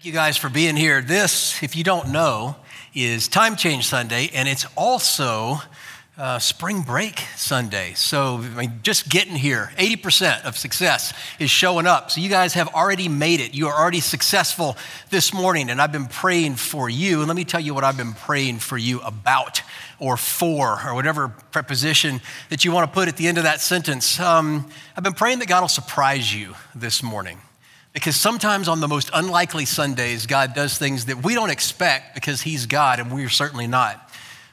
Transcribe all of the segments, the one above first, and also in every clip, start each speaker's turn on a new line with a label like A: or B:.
A: Thank you guys for being here. This, if you don't know, is Time Change Sunday, and it's also uh, Spring Break Sunday. So, I mean, just getting here, 80% of success is showing up. So, you guys have already made it. You are already successful this morning, and I've been praying for you. And let me tell you what I've been praying for you about or for, or whatever preposition that you want to put at the end of that sentence. Um, I've been praying that God will surprise you this morning. Because sometimes on the most unlikely Sundays, God does things that we don't expect because He's God and we're certainly not.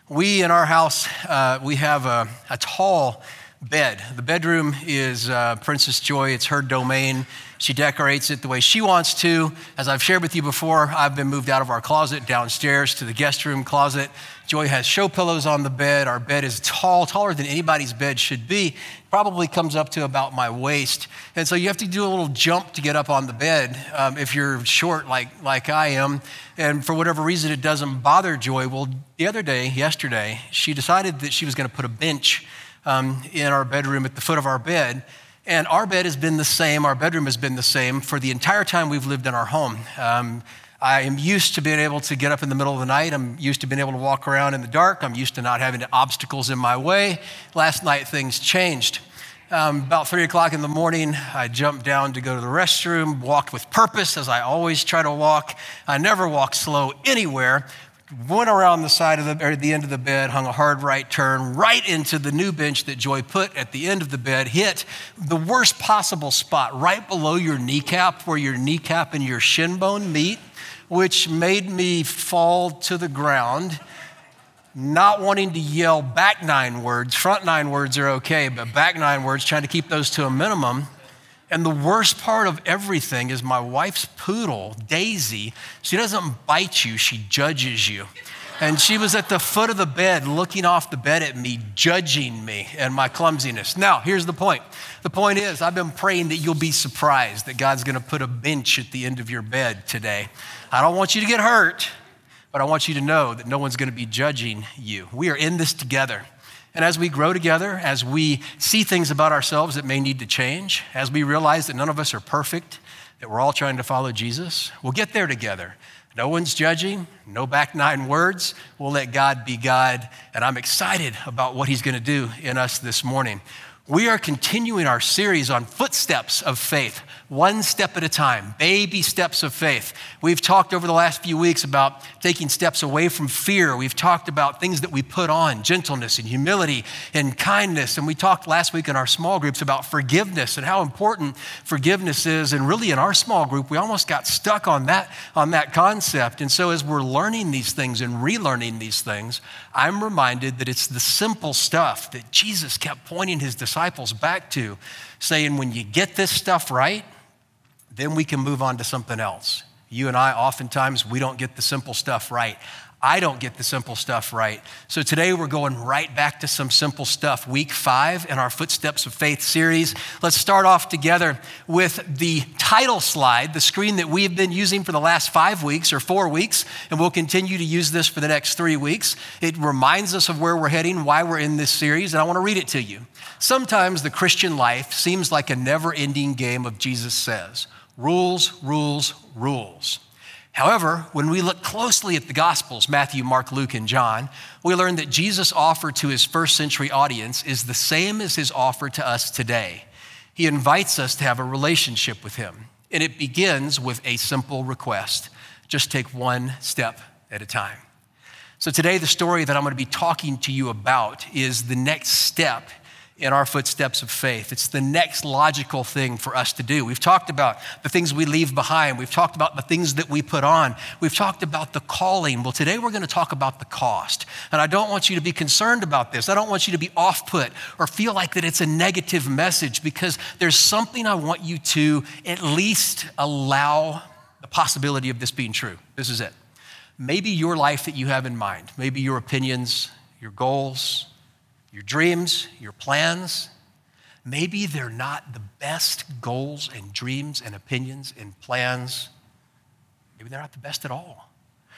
A: We in our house, uh, we have a, a, tall bed. The bedroom is uh, Princess Joy, it's her domain. She decorates it the way she wants to. As I've shared with you before, I've been moved out of our closet downstairs to the guest room closet. Joy has show pillows on the bed. Our bed is tall, taller than anybody's bed should be. Probably comes up to about my waist. And so you have to do a little jump to get up on the bed um, if you're short like, like I am. And for whatever reason, it doesn't bother Joy. Well, the other day, yesterday, she decided that she was going to put a bench um, in our bedroom at the foot of our bed. And our bed has been the same, our bedroom has been the same for the entire time we've lived in our home. Um, I am used to being able to get up in the middle of the night. I'm used to being able to walk around in the dark. I'm used to not having obstacles in my way. Last night, things changed. Um, about three o'clock in the morning, I jumped down to go to the restroom, walked with purpose, as I always try to walk. I never walk slow anywhere, went around the side of the, or the end of the bed, hung a hard right turn right into the new bench that Joy put at the end of the bed, hit the worst possible spot right below your kneecap, where your kneecap and your shin bone meet, which made me fall to the ground. Not wanting to yell back nine words, front nine words are okay, but back nine words, trying to keep those to a minimum. And the worst part of everything is my wife's poodle, Daisy, she doesn't bite you, she judges you. And she was at the foot of the bed looking off the bed at me, judging me and my clumsiness. Now, here's the point. The point is, I've been praying that you'll be surprised that God's gonna put a bench at the end of your bed today. I don't want you to get hurt, but I want you to know that no one's gonna be judging you. We are in this together. And as we grow together, as we see things about ourselves that may need to change, as we realize that none of us are perfect, that we're all trying to follow Jesus, we'll get there together. No one's judging, no back nine words. We'll let God be God. And I'm excited about what He's going to do in us this morning. We are continuing our series on footsteps of faith one step at a time, baby steps of faith. We've talked over the last few weeks about taking steps away from fear. We've talked about things that we put on gentleness and humility and kindness. And we talked last week in our small groups about forgiveness and how important forgiveness is. And really, in our small group, we almost got stuck on that, on that concept. And so, as we're learning these things and relearning these things, I'm reminded that it's the simple stuff that Jesus kept pointing his disciples back to, saying, when you get this stuff right, then we can move on to something else. You and I, oftentimes, we don't get the simple stuff right. I don't get the simple stuff right. So today we're going right back to some simple stuff. Week five in our Footsteps of Faith series. Let's start off together with the title slide, the screen that we've been using for the last five weeks or four weeks, and we'll continue to use this for the next three weeks. It reminds us of where we're heading, why we're in this series, and I want to read it to you. Sometimes the Christian life seems like a never ending game of Jesus says rules, rules, rules. However, when we look closely at the Gospels, Matthew, Mark, Luke, and John, we learn that Jesus' offer to his first century audience is the same as his offer to us today. He invites us to have a relationship with him, and it begins with a simple request just take one step at a time. So, today, the story that I'm going to be talking to you about is the next step in our footsteps of faith. It's the next logical thing for us to do. We've talked about the things we leave behind. We've talked about the things that we put on. We've talked about the calling. Well, today we're going to talk about the cost. And I don't want you to be concerned about this. I don't want you to be off put or feel like that it's a negative message because there's something I want you to at least allow the possibility of this being true. This is it. Maybe your life that you have in mind, maybe your opinions, your goals, your dreams, your plans, maybe they're not the best goals and dreams and opinions and plans. Maybe they're not the best at all.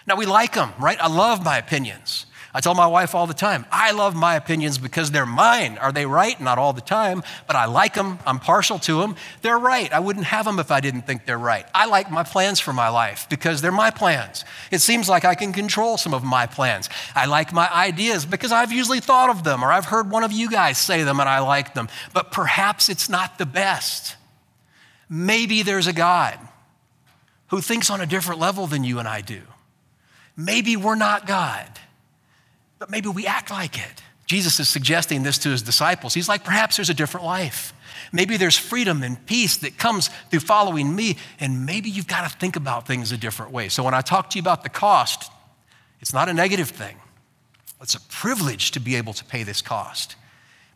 A: Now, we like them, right? I love my opinions. I tell my wife all the time, I love my opinions because they're mine. Are they right? Not all the time, but I like them. I'm partial to them. They're right. I wouldn't have them if I didn't think they're right. I like my plans for my life because they're my plans. It seems like I can control some of my plans. I like my ideas because I've usually thought of them or I've heard one of you guys say them and I like them. But perhaps it's not the best. Maybe there's a God who thinks on a different level than you and I do. Maybe we're not God, but maybe we act like it. Jesus is suggesting this to his disciples. He's like, perhaps there's a different life. Maybe there's freedom and peace that comes through following me, and maybe you've got to think about things a different way. So when I talk to you about the cost, it's not a negative thing. It's a privilege to be able to pay this cost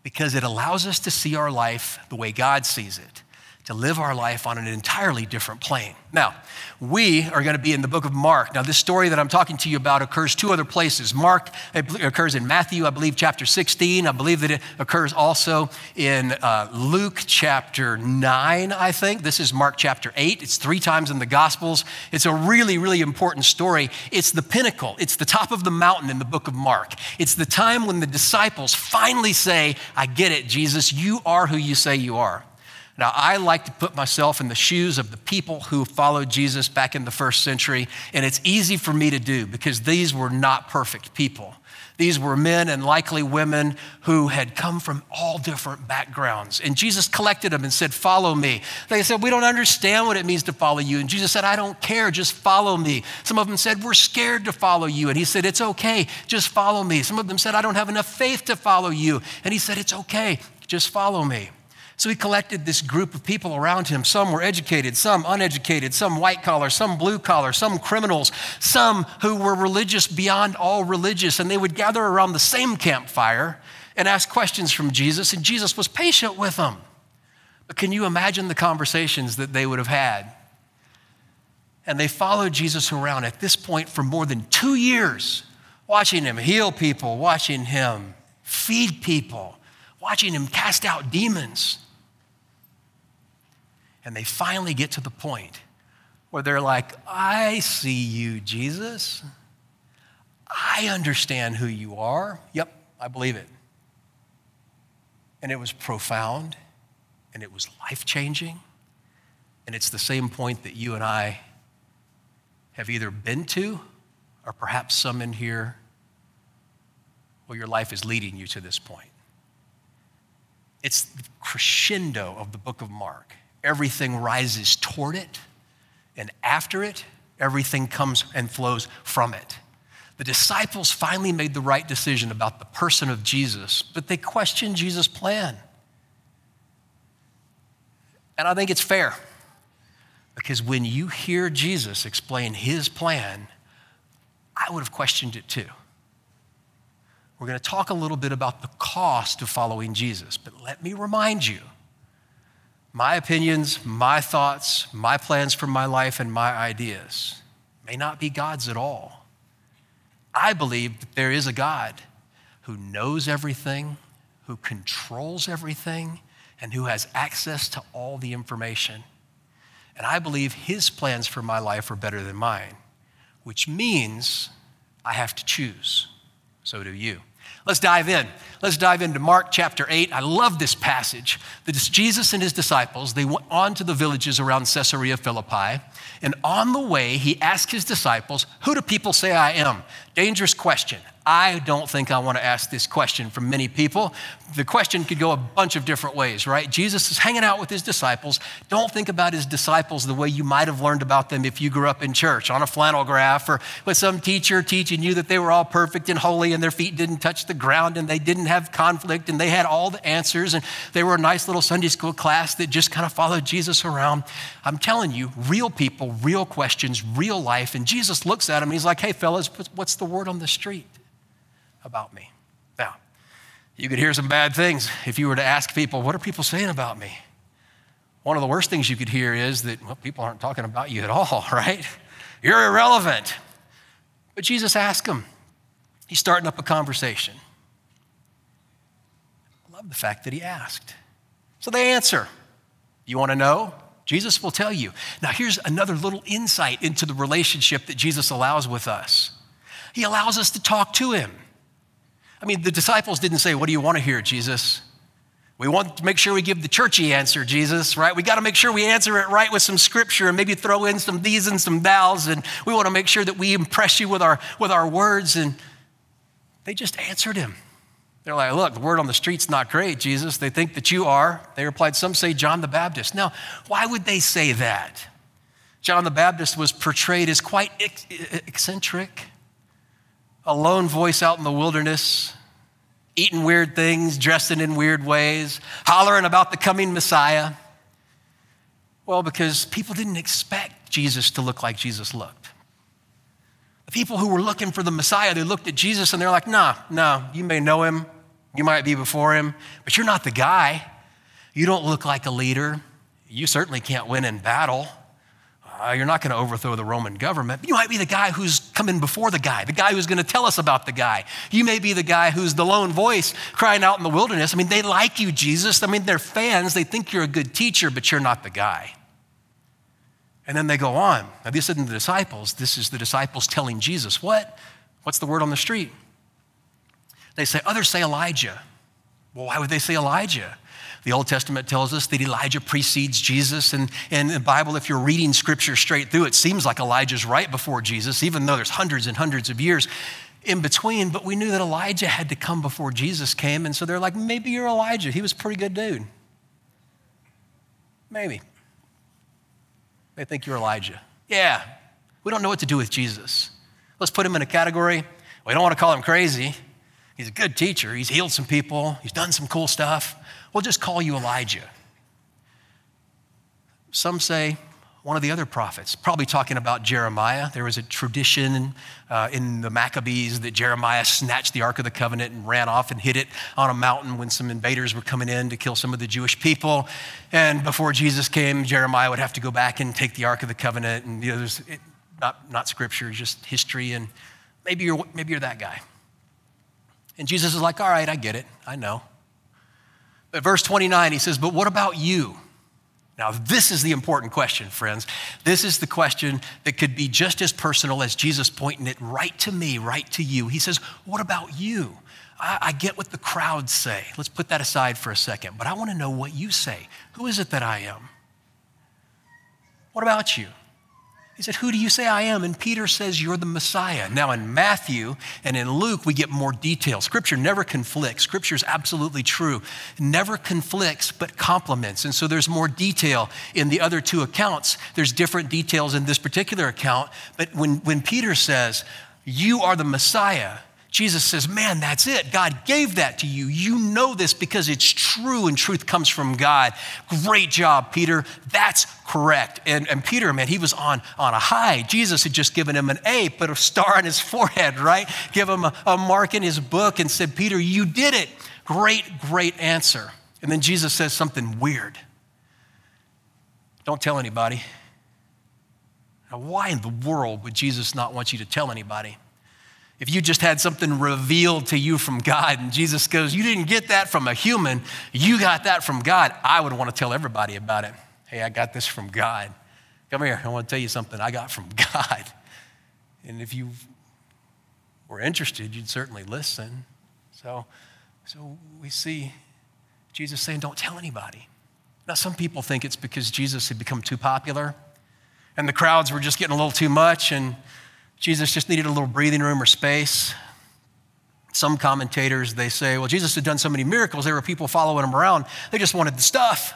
A: because it allows us to see our life the way God sees it to live our life on an entirely different plane. Now, we are going to be in the book of Mark. Now, this story that I'm talking to you about occurs two other places. Mark occurs in Matthew, I believe, chapter 16. I believe that it occurs also in uh, Luke chapter 9, I think. This is Mark chapter 8. It's three times in the Gospels. It's a really, really important story. It's the pinnacle, it's the top of the mountain in the book of Mark. It's the time when the disciples finally say, I get it, Jesus, you are who you say you are. Now, I like to put myself in the shoes of the people who followed Jesus back in the first century, and it's easy for me to do because these were not perfect people. These were men and likely women who had come from all different backgrounds. And Jesus collected them and said, Follow me. They said, We don't understand what it means to follow you. And Jesus said, I don't care, just follow me. Some of them said, We're scared to follow you. And he said, It's okay, just follow me. Some of them said, I don't have enough faith to follow you. And he said, It's okay, just follow me. So he collected this group of people around him. Some were educated, some uneducated, some white collar, some blue collar, some criminals, some who were religious beyond all religious. And they would gather around the same campfire and ask questions from Jesus, and Jesus was patient with them. But can you imagine the conversations that they would have had? And they followed Jesus around at this point for more than two years, watching him heal people, watching him feed people, watching him cast out demons. And they finally get to the point where they're like, I see you, Jesus. I understand who you are. Yep, I believe it. And it was profound and it was life changing. And it's the same point that you and I have either been to or perhaps some in here where your life is leading you to this point. It's the crescendo of the book of Mark everything rises toward it, and after it, everything comes and flows from it. The disciples finally made the right decision about the person of Jesus, but they questioned Jesus' plan. And I think it's fair because when you hear Jesus explain his plan, I would have questioned it too. We're going to talk a little bit about the cost of following Jesus, but let me remind you my opinions, my thoughts, my plans for my life, and my ideas may not be God's at all. I believe that there is a God who knows everything, who controls everything, and who has access to all the information. And I believe his plans for my life are better than mine, which means I have to choose. So do you. Let's dive in. Let's dive into Mark chapter 8. I love this passage. That is Jesus and his disciples, they went on to the villages around Caesarea Philippi. And on the way, he asked his disciples, Who do people say I am? Dangerous question. I don't think I want to ask this question from many people. The question could go a bunch of different ways, right? Jesus is hanging out with his disciples. Don't think about his disciples the way you might have learned about them if you grew up in church on a flannel graph or with some teacher teaching you that they were all perfect and holy and their feet didn't touch the ground and they didn't have conflict and they had all the answers and they were a nice little Sunday school class that just kind of followed Jesus around. I'm telling you, real people, real questions, real life. And Jesus looks at them and he's like, hey, fellas, what's the word on the street? About me. Now, you could hear some bad things if you were to ask people, What are people saying about me? One of the worst things you could hear is that, well, people aren't talking about you at all, right? You're irrelevant. But Jesus asked him, He's starting up a conversation. I love the fact that he asked. So they answer. You want to know? Jesus will tell you. Now, here's another little insight into the relationship that Jesus allows with us. He allows us to talk to him. I mean, the disciples didn't say, What do you want to hear, Jesus? We want to make sure we give the churchy answer, Jesus, right? We got to make sure we answer it right with some scripture and maybe throw in some these and some thous. And we want to make sure that we impress you with our, with our words. And they just answered him. They're like, look, the word on the street's not great, Jesus. They think that you are. They replied, some say John the Baptist. Now, why would they say that? John the Baptist was portrayed as quite eccentric, a lone voice out in the wilderness, eating weird things, dressing in weird ways, hollering about the coming Messiah. Well, because people didn't expect Jesus to look like Jesus looked. The people who were looking for the Messiah, they looked at Jesus and they're like, nah, no, you may know him, you might be before him, but you're not the guy. You don't look like a leader. You certainly can't win in battle. Uh, you're not going to overthrow the Roman government. You might be the guy who's coming before the guy, the guy who's going to tell us about the guy. You may be the guy who's the lone voice crying out in the wilderness. I mean, they like you, Jesus. I mean, they're fans. They think you're a good teacher, but you're not the guy. And then they go on. Now, this isn't the disciples. This is the disciples telling Jesus, What? What's the word on the street? They say, Others say Elijah. Well, why would they say Elijah? The Old Testament tells us that Elijah precedes Jesus. And, and in the Bible, if you're reading scripture straight through, it seems like Elijah's right before Jesus, even though there's hundreds and hundreds of years in between. But we knew that Elijah had to come before Jesus came. And so they're like, maybe you're Elijah. He was a pretty good dude. Maybe. They think you're Elijah. Yeah, we don't know what to do with Jesus. Let's put him in a category. We don't want to call him crazy. He's a good teacher. He's healed some people. He's done some cool stuff. We'll just call you Elijah. Some say one of the other prophets, probably talking about Jeremiah. There was a tradition uh, in the Maccabees that Jeremiah snatched the Ark of the Covenant and ran off and hid it on a mountain when some invaders were coming in to kill some of the Jewish people. And before Jesus came, Jeremiah would have to go back and take the Ark of the Covenant. And you know, there's it, not, not scripture, just history. And maybe you're, maybe you're that guy. And Jesus is like, all right, I get it. I know. Verse 29, he says, But what about you? Now, this is the important question, friends. This is the question that could be just as personal as Jesus pointing it right to me, right to you. He says, What about you? I, I get what the crowds say. Let's put that aside for a second, but I want to know what you say. Who is it that I am? What about you? He said, Who do you say I am? And Peter says, You're the Messiah. Now, in Matthew and in Luke, we get more detail. Scripture never conflicts. Scripture is absolutely true. Never conflicts, but complements. And so there's more detail in the other two accounts. There's different details in this particular account. But when, when Peter says, You are the Messiah, Jesus says, Man, that's it. God gave that to you. You know this because it's true and truth comes from God. Great job, Peter. That's correct. And, and Peter, man, he was on, on a high. Jesus had just given him an A, put a star on his forehead, right? Give him a, a mark in his book and said, Peter, you did it. Great, great answer. And then Jesus says something weird. Don't tell anybody. Now, why in the world would Jesus not want you to tell anybody? If you just had something revealed to you from God and Jesus goes, You didn't get that from a human, you got that from God, I would want to tell everybody about it. Hey, I got this from God. Come here, I want to tell you something I got from God. And if you were interested, you'd certainly listen. So, so we see Jesus saying, Don't tell anybody. Now, some people think it's because Jesus had become too popular and the crowds were just getting a little too much and Jesus just needed a little breathing room or space. Some commentators, they say, well, Jesus had done so many miracles, there were people following him around. They just wanted the stuff.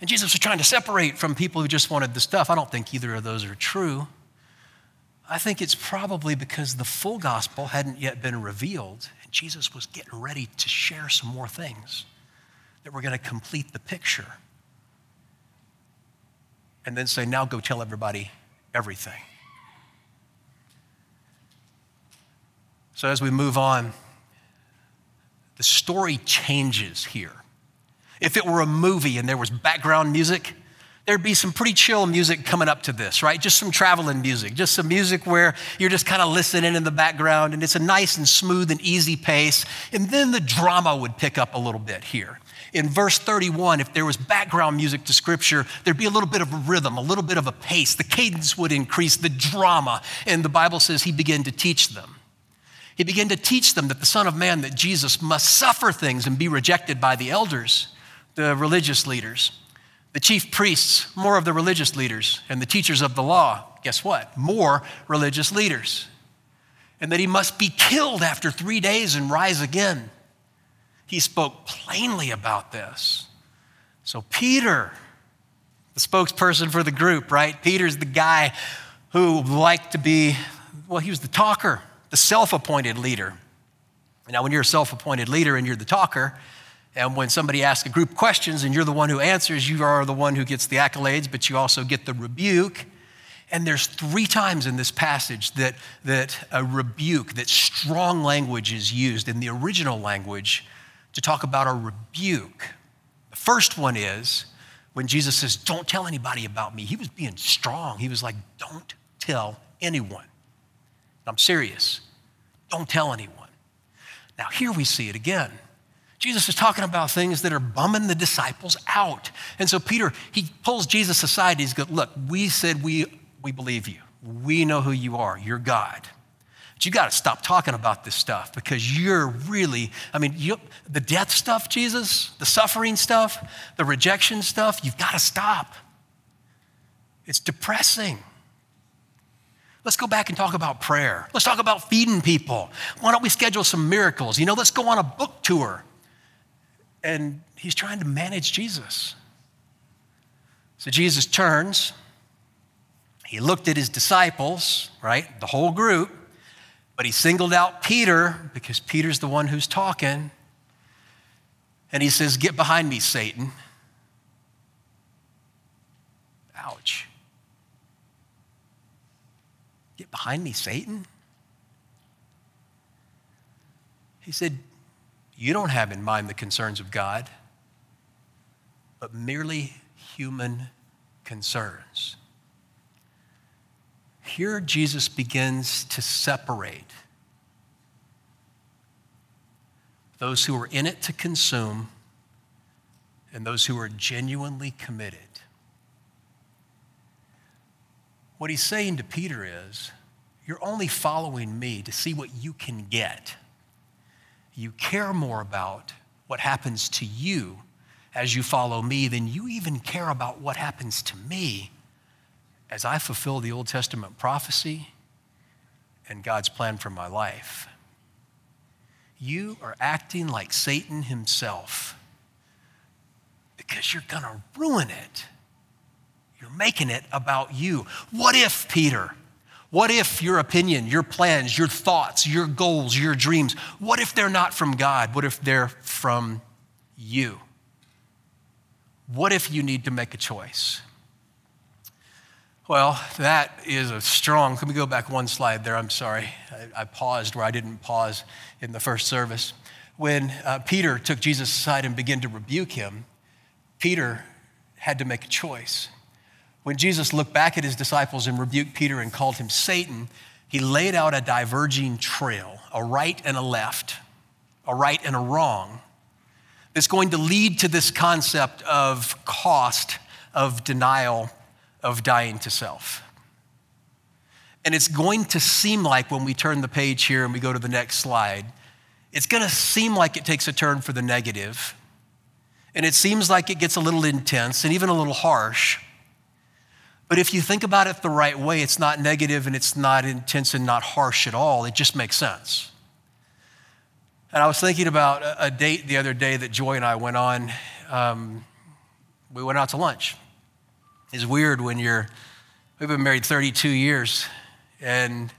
A: And Jesus was trying to separate from people who just wanted the stuff. I don't think either of those are true. I think it's probably because the full gospel hadn't yet been revealed, and Jesus was getting ready to share some more things that were going to complete the picture. And then say, now go tell everybody everything. So as we move on, the story changes here. If it were a movie and there was background music, there'd be some pretty chill music coming up to this, right? Just some traveling music, just some music where you're just kind of listening in the background and it's a nice and smooth and easy pace. And then the drama would pick up a little bit here. In verse 31, if there was background music to scripture, there'd be a little bit of a rhythm, a little bit of a pace. The cadence would increase, the drama. And the Bible says he began to teach them. He began to teach them that the Son of Man, that Jesus must suffer things and be rejected by the elders, the religious leaders, the chief priests, more of the religious leaders, and the teachers of the law. Guess what? More religious leaders. And that he must be killed after three days and rise again. He spoke plainly about this. So, Peter, the spokesperson for the group, right? Peter's the guy who liked to be, well, he was the talker the self appointed leader. Now, when you're a self appointed leader and you're the talker, and when somebody asks a group questions and you're the one who answers, you are the one who gets the accolades, but you also get the rebuke. And there's three times in this passage that, that a rebuke, that strong language is used in the original language to talk about a rebuke. The first one is when Jesus says, Don't tell anybody about me. He was being strong. He was like, Don't tell anyone. I'm serious. Don't tell anyone. Now, here we see it again. Jesus is talking about things that are bumming the disciples out. And so Peter, he pulls Jesus aside. He's going, Look, we said we, we believe you. We know who you are. You're God. But you got to stop talking about this stuff because you're really, I mean, you, the death stuff, Jesus, the suffering stuff, the rejection stuff, you've got to stop. It's depressing. Let's go back and talk about prayer. Let's talk about feeding people. Why don't we schedule some miracles? You know, let's go on a book tour. And he's trying to manage Jesus. So Jesus turns. He looked at his disciples, right? The whole group. But he singled out Peter because Peter's the one who's talking. And he says, Get behind me, Satan. Ouch. Get behind me, Satan. He said, You don't have in mind the concerns of God, but merely human concerns. Here, Jesus begins to separate those who are in it to consume and those who are genuinely committed. What he's saying to Peter is, You're only following me to see what you can get. You care more about what happens to you as you follow me than you even care about what happens to me as I fulfill the Old Testament prophecy and God's plan for my life. You are acting like Satan himself because you're going to ruin it you're making it about you. What if, Peter? What if your opinion, your plans, your thoughts, your goals, your dreams, what if they're not from God? What if they're from you? What if you need to make a choice? Well, that is a strong. Can we go back one slide there? I'm sorry. I, I paused where I didn't pause in the first service. When uh, Peter took Jesus aside and began to rebuke him, Peter had to make a choice. When Jesus looked back at his disciples and rebuked Peter and called him Satan, he laid out a diverging trail, a right and a left, a right and a wrong, that's going to lead to this concept of cost, of denial, of dying to self. And it's going to seem like when we turn the page here and we go to the next slide, it's going to seem like it takes a turn for the negative, And it seems like it gets a little intense and even a little harsh. But if you think about it the right way, it's not negative and it's not intense and not harsh at all. It just makes sense. And I was thinking about a date the other day that Joy and I went on. Um, we went out to lunch. It's weird when you're, we've been married 32 years, and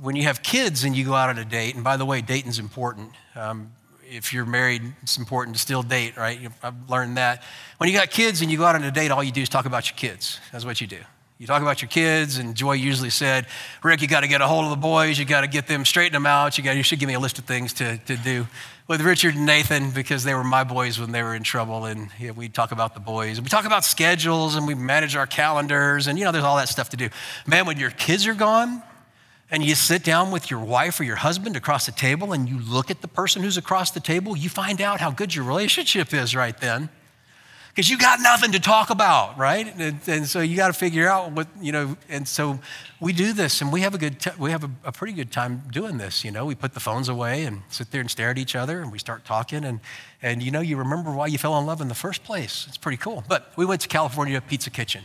A: when you have kids and you go out on a date, and by the way, dating's important. Um, if you're married, it's important to still date, right? I've learned that. When you got kids and you go out on a date, all you do is talk about your kids. That's what you do. You talk about your kids, and Joy usually said, Rick, you got to get a hold of the boys. You got to get them, straighten them out. You, got, you should give me a list of things to, to do. With Richard and Nathan, because they were my boys when they were in trouble, and know, we talk about the boys. We talk about schedules, and we manage our calendars, and you know, there's all that stuff to do. Man, when your kids are gone, and you sit down with your wife or your husband across the table and you look at the person who's across the table, you find out how good your relationship is right then. because you got nothing to talk about, right? And, and so you got to figure out what, you know, and so we do this and we have a good, t- we have a, a, pretty good time doing this, you know. We put the phones away and sit there and stare at each other and we start talking and, and you know, you remember why you fell in love in the first place. It's pretty cool. But we went to California Pizza Kitchen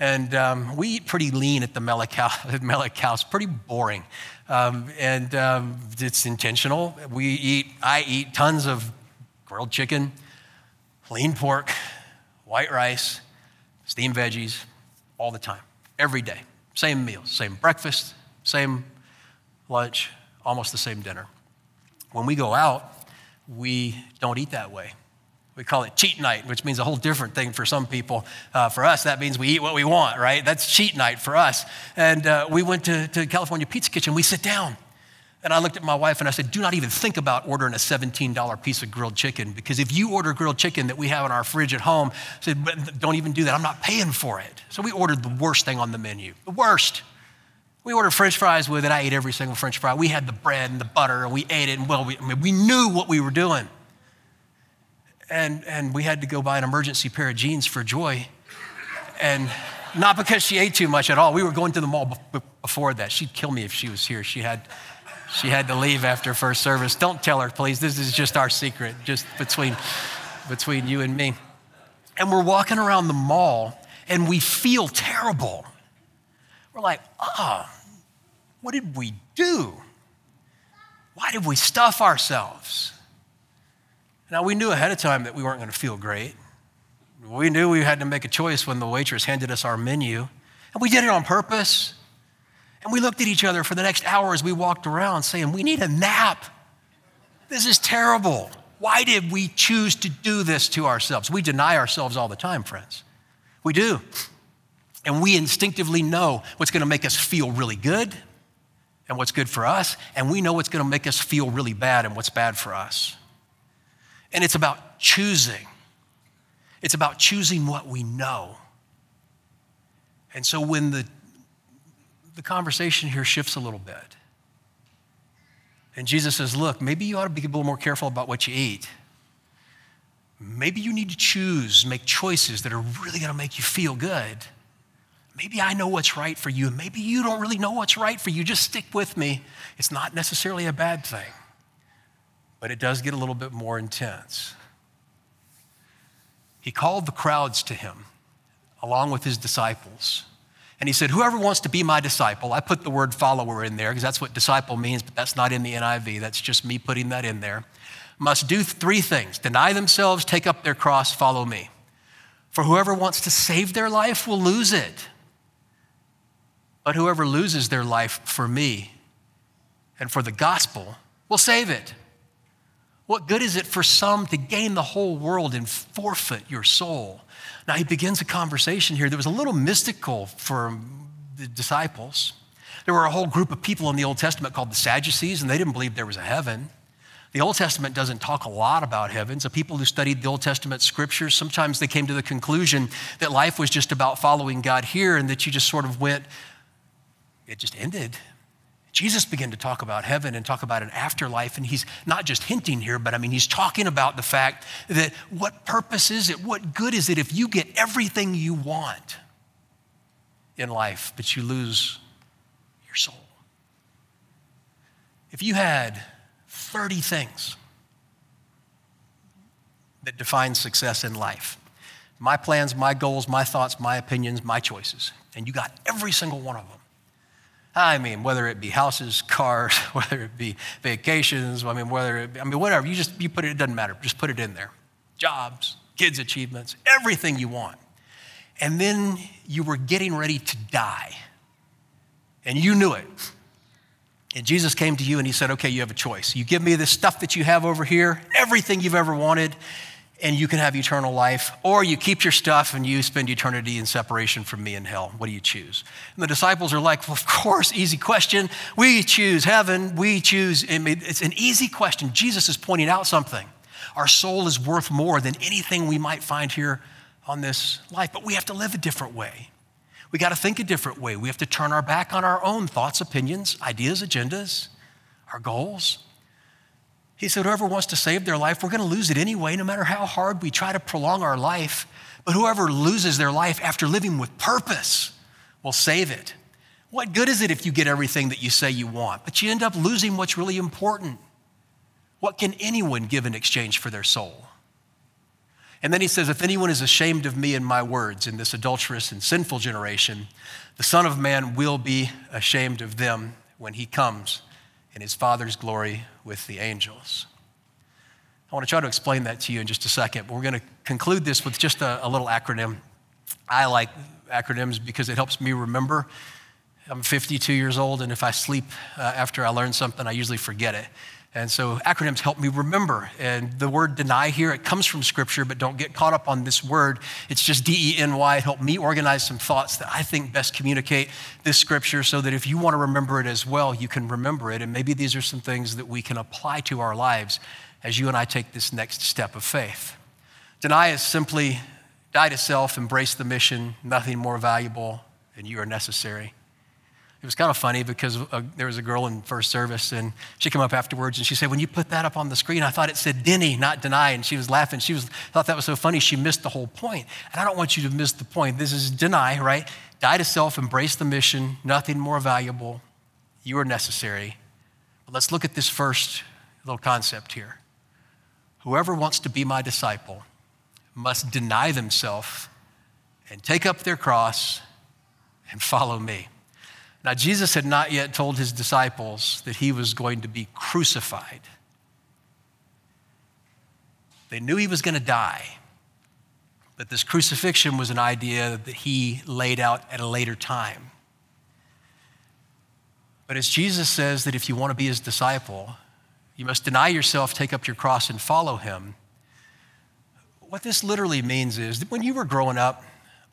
A: and um, we eat pretty lean at the Melick House, pretty boring. Um, and um, it's intentional. We eat, I eat tons of grilled chicken, lean pork, white rice, steamed veggies, all the time, every day. Same meals, same breakfast, same lunch, almost the same dinner. When we go out, we don't eat that way. We call it cheat night, which means a whole different thing for some people. Uh, for us, that means we eat what we want, right? That's cheat night for us. And uh, we went to, to California Pizza Kitchen. We sit down. And I looked at my wife and I said, Do not even think about ordering a $17 piece of grilled chicken because if you order grilled chicken that we have in our fridge at home, I said, Don't even do that. I'm not paying for it. So we ordered the worst thing on the menu, the worst. We ordered french fries with it. I ate every single french fry. We had the bread and the butter and we ate it. And well, we, I mean, we knew what we were doing. And, and we had to go buy an emergency pair of jeans for Joy. And not because she ate too much at all. We were going to the mall before that. She'd kill me if she was here. She had she had to leave after first service. Don't tell her, please. This is just our secret, just between, between you and me. And we're walking around the mall and we feel terrible. We're like, ah, oh, what did we do? Why did we stuff ourselves? Now, we knew ahead of time that we weren't going to feel great. We knew we had to make a choice when the waitress handed us our menu, and we did it on purpose. And we looked at each other for the next hour as we walked around saying, We need a nap. This is terrible. Why did we choose to do this to ourselves? We deny ourselves all the time, friends. We do. And we instinctively know what's going to make us feel really good and what's good for us. And we know what's going to make us feel really bad and what's bad for us. And it's about choosing. It's about choosing what we know. And so when the the conversation here shifts a little bit. And Jesus says, Look, maybe you ought to be a little more careful about what you eat. Maybe you need to choose, make choices that are really going to make you feel good. Maybe I know what's right for you, and maybe you don't really know what's right for you. Just stick with me. It's not necessarily a bad thing, but it does get a little bit more intense. He called the crowds to him along with his disciples. And he said, Whoever wants to be my disciple, I put the word follower in there because that's what disciple means, but that's not in the NIV. That's just me putting that in there. Must do three things deny themselves, take up their cross, follow me. For whoever wants to save their life will lose it. But whoever loses their life for me and for the gospel will save it. What good is it for some to gain the whole world and forfeit your soul? Now, he begins a conversation here that was a little mystical for the disciples. There were a whole group of people in the Old Testament called the Sadducees, and they didn't believe there was a heaven. The Old Testament doesn't talk a lot about heaven. So, people who studied the Old Testament scriptures, sometimes they came to the conclusion that life was just about following God here and that you just sort of went, it just ended. Jesus began to talk about heaven and talk about an afterlife, and he's not just hinting here, but I mean, he's talking about the fact that what purpose is it? What good is it if you get everything you want in life, but you lose your soul? If you had 30 things that define success in life, my plans, my goals, my thoughts, my opinions, my choices, and you got every single one of them I mean, whether it be houses, cars, whether it be vacations, I mean, whether it be, I mean, whatever, you just, you put it, it doesn't matter. Just put it in there. Jobs, kids' achievements, everything you want. And then you were getting ready to die. And you knew it. And Jesus came to you and he said, Okay, you have a choice. You give me the stuff that you have over here, everything you've ever wanted, and you can have eternal life, or you keep your stuff and you spend eternity in separation from me in hell. What do you choose? And the disciples are like, Well, of course, easy question. We choose heaven. We choose, it's an easy question. Jesus is pointing out something. Our soul is worth more than anything we might find here on this life, but we have to live a different way. We got to think a different way. We have to turn our back on our own thoughts, opinions, ideas, agendas, our goals. He said, Whoever wants to save their life, we're going to lose it anyway, no matter how hard we try to prolong our life. But whoever loses their life after living with purpose will save it. What good is it if you get everything that you say you want, but you end up losing what's really important? What can anyone give in exchange for their soul? And then he says, If anyone is ashamed of me and my words in this adulterous and sinful generation, the Son of Man will be ashamed of them when he comes in his Father's glory with the angels. I want to try to explain that to you in just a second, but we're going to conclude this with just a, a little acronym. I like acronyms because it helps me remember. I'm 52 years old, and if I sleep uh, after I learn something, I usually forget it. And so acronyms help me remember. And the word deny here, it comes from scripture, but don't get caught up on this word. It's just D E N Y. It helped me organize some thoughts that I think best communicate this scripture so that if you want to remember it as well, you can remember it. And maybe these are some things that we can apply to our lives as you and I take this next step of faith. Deny is simply die to self, embrace the mission, nothing more valuable than you are necessary. It was kind of funny because uh, there was a girl in first service and she came up afterwards and she said, When you put that up on the screen, I thought it said Denny, not deny. And she was laughing. She was, thought that was so funny, she missed the whole. And I don't want you to miss the point. This is deny, right? Die to self, embrace the mission, nothing more valuable. You are necessary. But let's look at this first little concept here. Whoever wants to be my disciple must deny themselves and take up their cross and follow me. Now, Jesus had not yet told his disciples that he was going to be crucified. They knew he was going to die, but this crucifixion was an idea that he laid out at a later time. But as Jesus says that if you want to be his disciple, you must deny yourself, take up your cross, and follow him. What this literally means is that when you were growing up,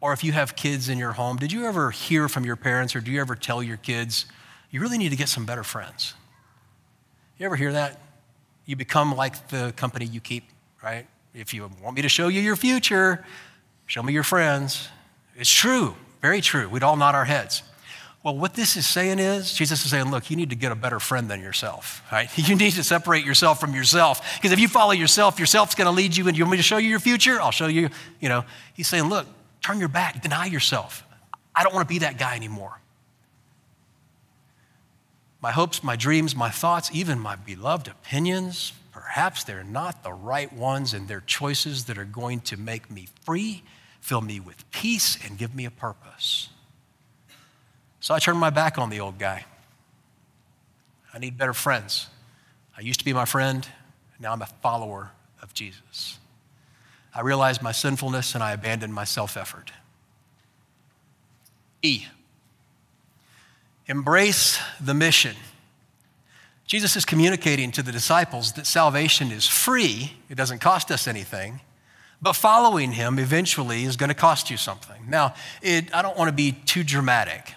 A: or if you have kids in your home, did you ever hear from your parents or do you ever tell your kids, you really need to get some better friends? You ever hear that? You become like the company you keep, right? If you want me to show you your future, show me your friends. It's true, very true. We'd all nod our heads. Well, what this is saying is, Jesus is saying, look, you need to get a better friend than yourself, right? You need to separate yourself from yourself. Because if you follow yourself, yourself's going to lead you and you want me to show you your future? I'll show you, you know. He's saying, look, Turn your back, deny yourself. I don't want to be that guy anymore. My hopes, my dreams, my thoughts, even my beloved opinions, perhaps they're not the right ones, and they're choices that are going to make me free, fill me with peace, and give me a purpose. So I turned my back on the old guy. I need better friends. I used to be my friend, now I'm a follower of Jesus. I realized my sinfulness and I abandoned my self effort. E, embrace the mission. Jesus is communicating to the disciples that salvation is free, it doesn't cost us anything, but following him eventually is going to cost you something. Now, it, I don't want to be too dramatic,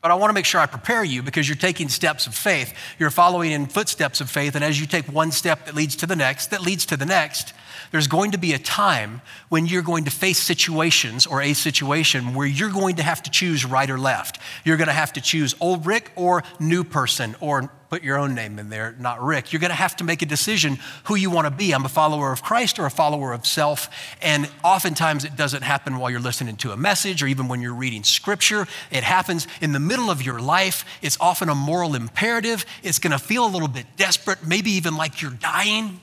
A: but I want to make sure I prepare you because you're taking steps of faith. You're following in footsteps of faith, and as you take one step that leads to the next, that leads to the next, there's going to be a time when you're going to face situations or a situation where you're going to have to choose right or left. You're going to have to choose old Rick or new person or put your own name in there, not Rick. You're going to have to make a decision who you want to be. I'm a follower of Christ or a follower of self. And oftentimes it doesn't happen while you're listening to a message or even when you're reading scripture. It happens in the middle of your life. It's often a moral imperative. It's going to feel a little bit desperate, maybe even like you're dying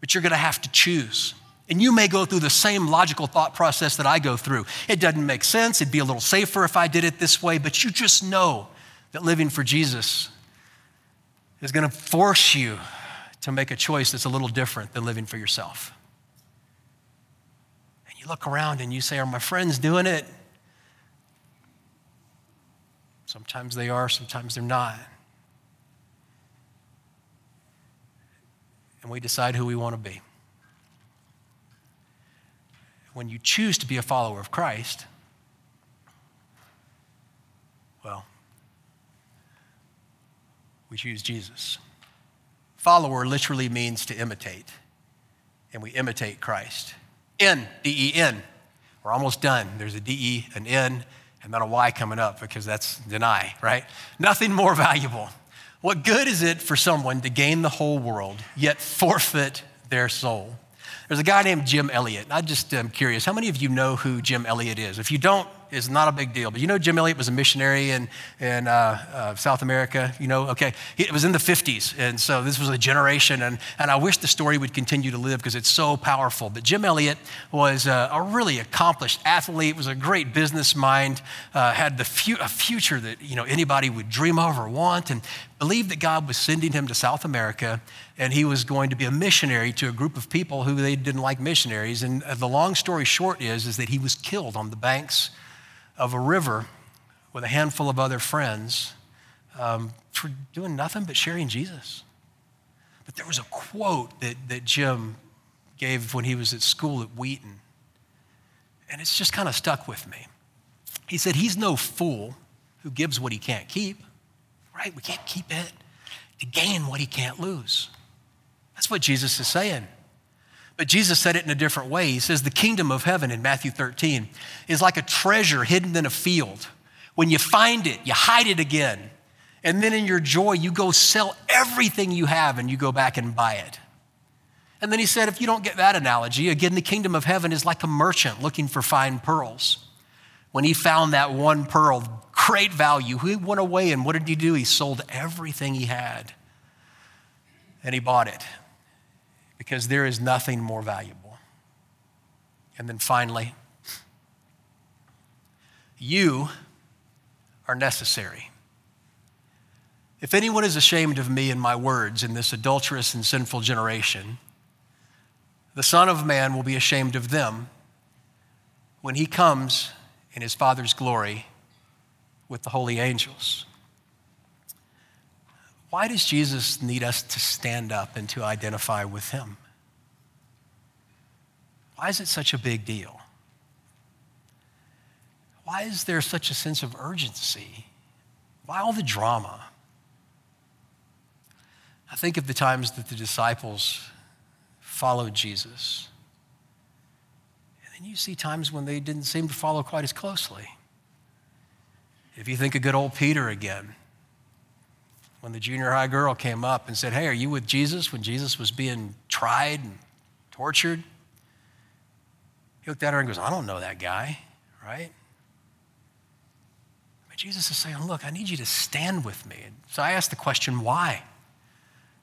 A: but you're going to have to choose. And you may go through the same logical thought process that I go through. It doesn't make sense. It'd be a little safer if I did it this way, but you just know that living for Jesus is going to force you to make a choice that's a little different than living for yourself. And you look around and you say, Are my friends doing it? Sometimes they are, sometimes they're not. And we decide who we want to be. When you choose to be a follower of Christ, well, we choose Jesus. Follower literally means to imitate, and we imitate Christ. N, D E N. We're almost done. There's a D E, an N, and then a Y coming up because that's deny, right? Nothing more valuable What good is it for someone to gain the whole world, yet forfeit their soul? There's a guy named Jim Elliot. I just am curious, how many of you know who Jim Elliot is? If you don't, it's not a big deal. But you know, Jim Elliot was a missionary in, in uh, uh, South America. You know, okay, it was in the 50s. And so this was a generation. And, and I wish the story would continue to live because it's so powerful. But Jim Elliot was a, a really accomplished athlete, was a great business mind, uh, had the fu- a future that, you know, anybody would dream of or want, and believed that God was sending him to South America and he was going to be a missionary to a group of people who they didn't like missionaries. And uh, the long story short is, is that he was killed on the banks of a river with a handful of other friends um, for doing nothing but sharing Jesus. But there was a quote that, that Jim gave when he was at school at Wheaton, and it's just kind of stuck with me. He said, He's no fool who gives what he can't keep, right? We can't keep it to gain what he can't lose. That's what Jesus is saying. But Jesus said it in a different way. He says, The kingdom of heaven in Matthew 13 is like a treasure hidden in a field. When you find it, you hide it again. And then in your joy, you go sell everything you have and you go back and buy it. And then he said, if you don't get that analogy, again, the kingdom of heaven is like a merchant looking for fine pearls. When he found that one pearl, great value, he went away and what did he do? He sold everything he had and he bought it because there is nothing more valuable. And then finally, you are necessary. If anyone is ashamed of me and my words in this adulterous and sinful generation, the Son of Man will be ashamed of them when he comes in his Father's glory with the holy angels. Why does Jesus need us to stand up and to identify with him? Why is it such a big deal? Why is there such a sense of urgency? Why all the drama? I think of the times that the disciples followed Jesus. And then you see times when they didn't seem to follow quite as closely. If you think of good old Peter again, when the junior high girl came up and said, Hey, are you with Jesus when Jesus was being tried and tortured? He looked at her and goes, I don't know that guy, right? But Jesus is saying, Look, I need you to stand with me. So I asked the question, why?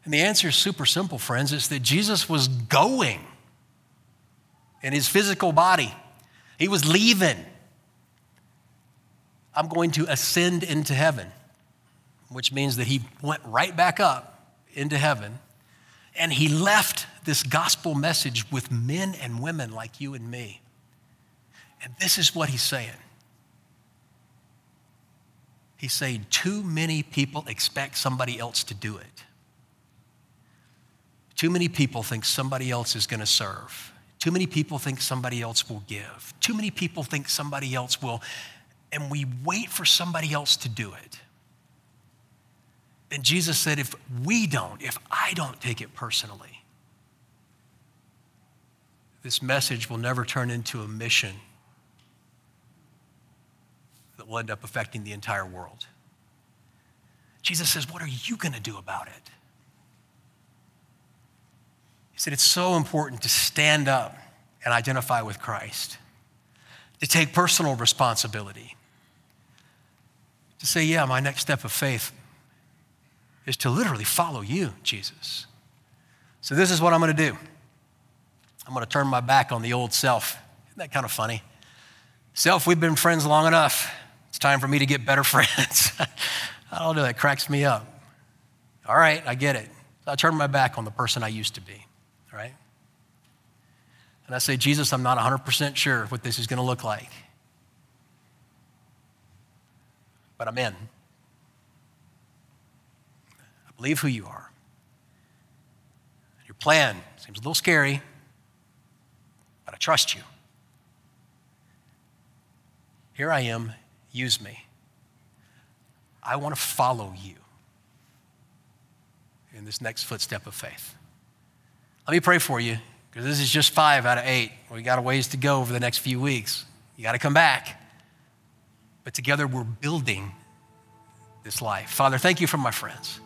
A: And the answer is super simple, friends. It's that Jesus was going in his physical body, he was leaving. I'm going to ascend into heaven which means that he went right back up into heaven and he left this gospel message with men and women like you and me. And this is what he's saying. He's saying, too many people expect somebody else to do it. Too many people think somebody else is going to serve. Too many people think somebody else will give. Too many people think somebody else will, and we wait for somebody else to do it. And Jesus said, if we don't, if I don't take it personally, this message will never turn into a mission that will end up affecting the entire world. Jesus says, What are you going to do about it? He said, It's so important to stand up and identify with Christ, to take personal responsibility, to say, Yeah, my next step of faith is to literally follow you, Jesus. So, this is what I'm going to do I'm going to turn my back on the old self. Isn't that kind of funny? Self, we've been friends long enough. It's time for me to get better friends. I don't know, that cracks me up. All right, I get it. I turn my back on the person I used to be, right? And I say, Jesus, I'm not 100% sure what this is going to look like. But I'm in. Believe who you are. Your plan seems a little scary, but I trust you. Here I am, use me. I want to follow you in this next footstep of faith. Let me pray for you, because this is just five out of eight. We got a ways to go over the next few weeks. You got to come back. But together we're building this life. Father, thank you for my friends.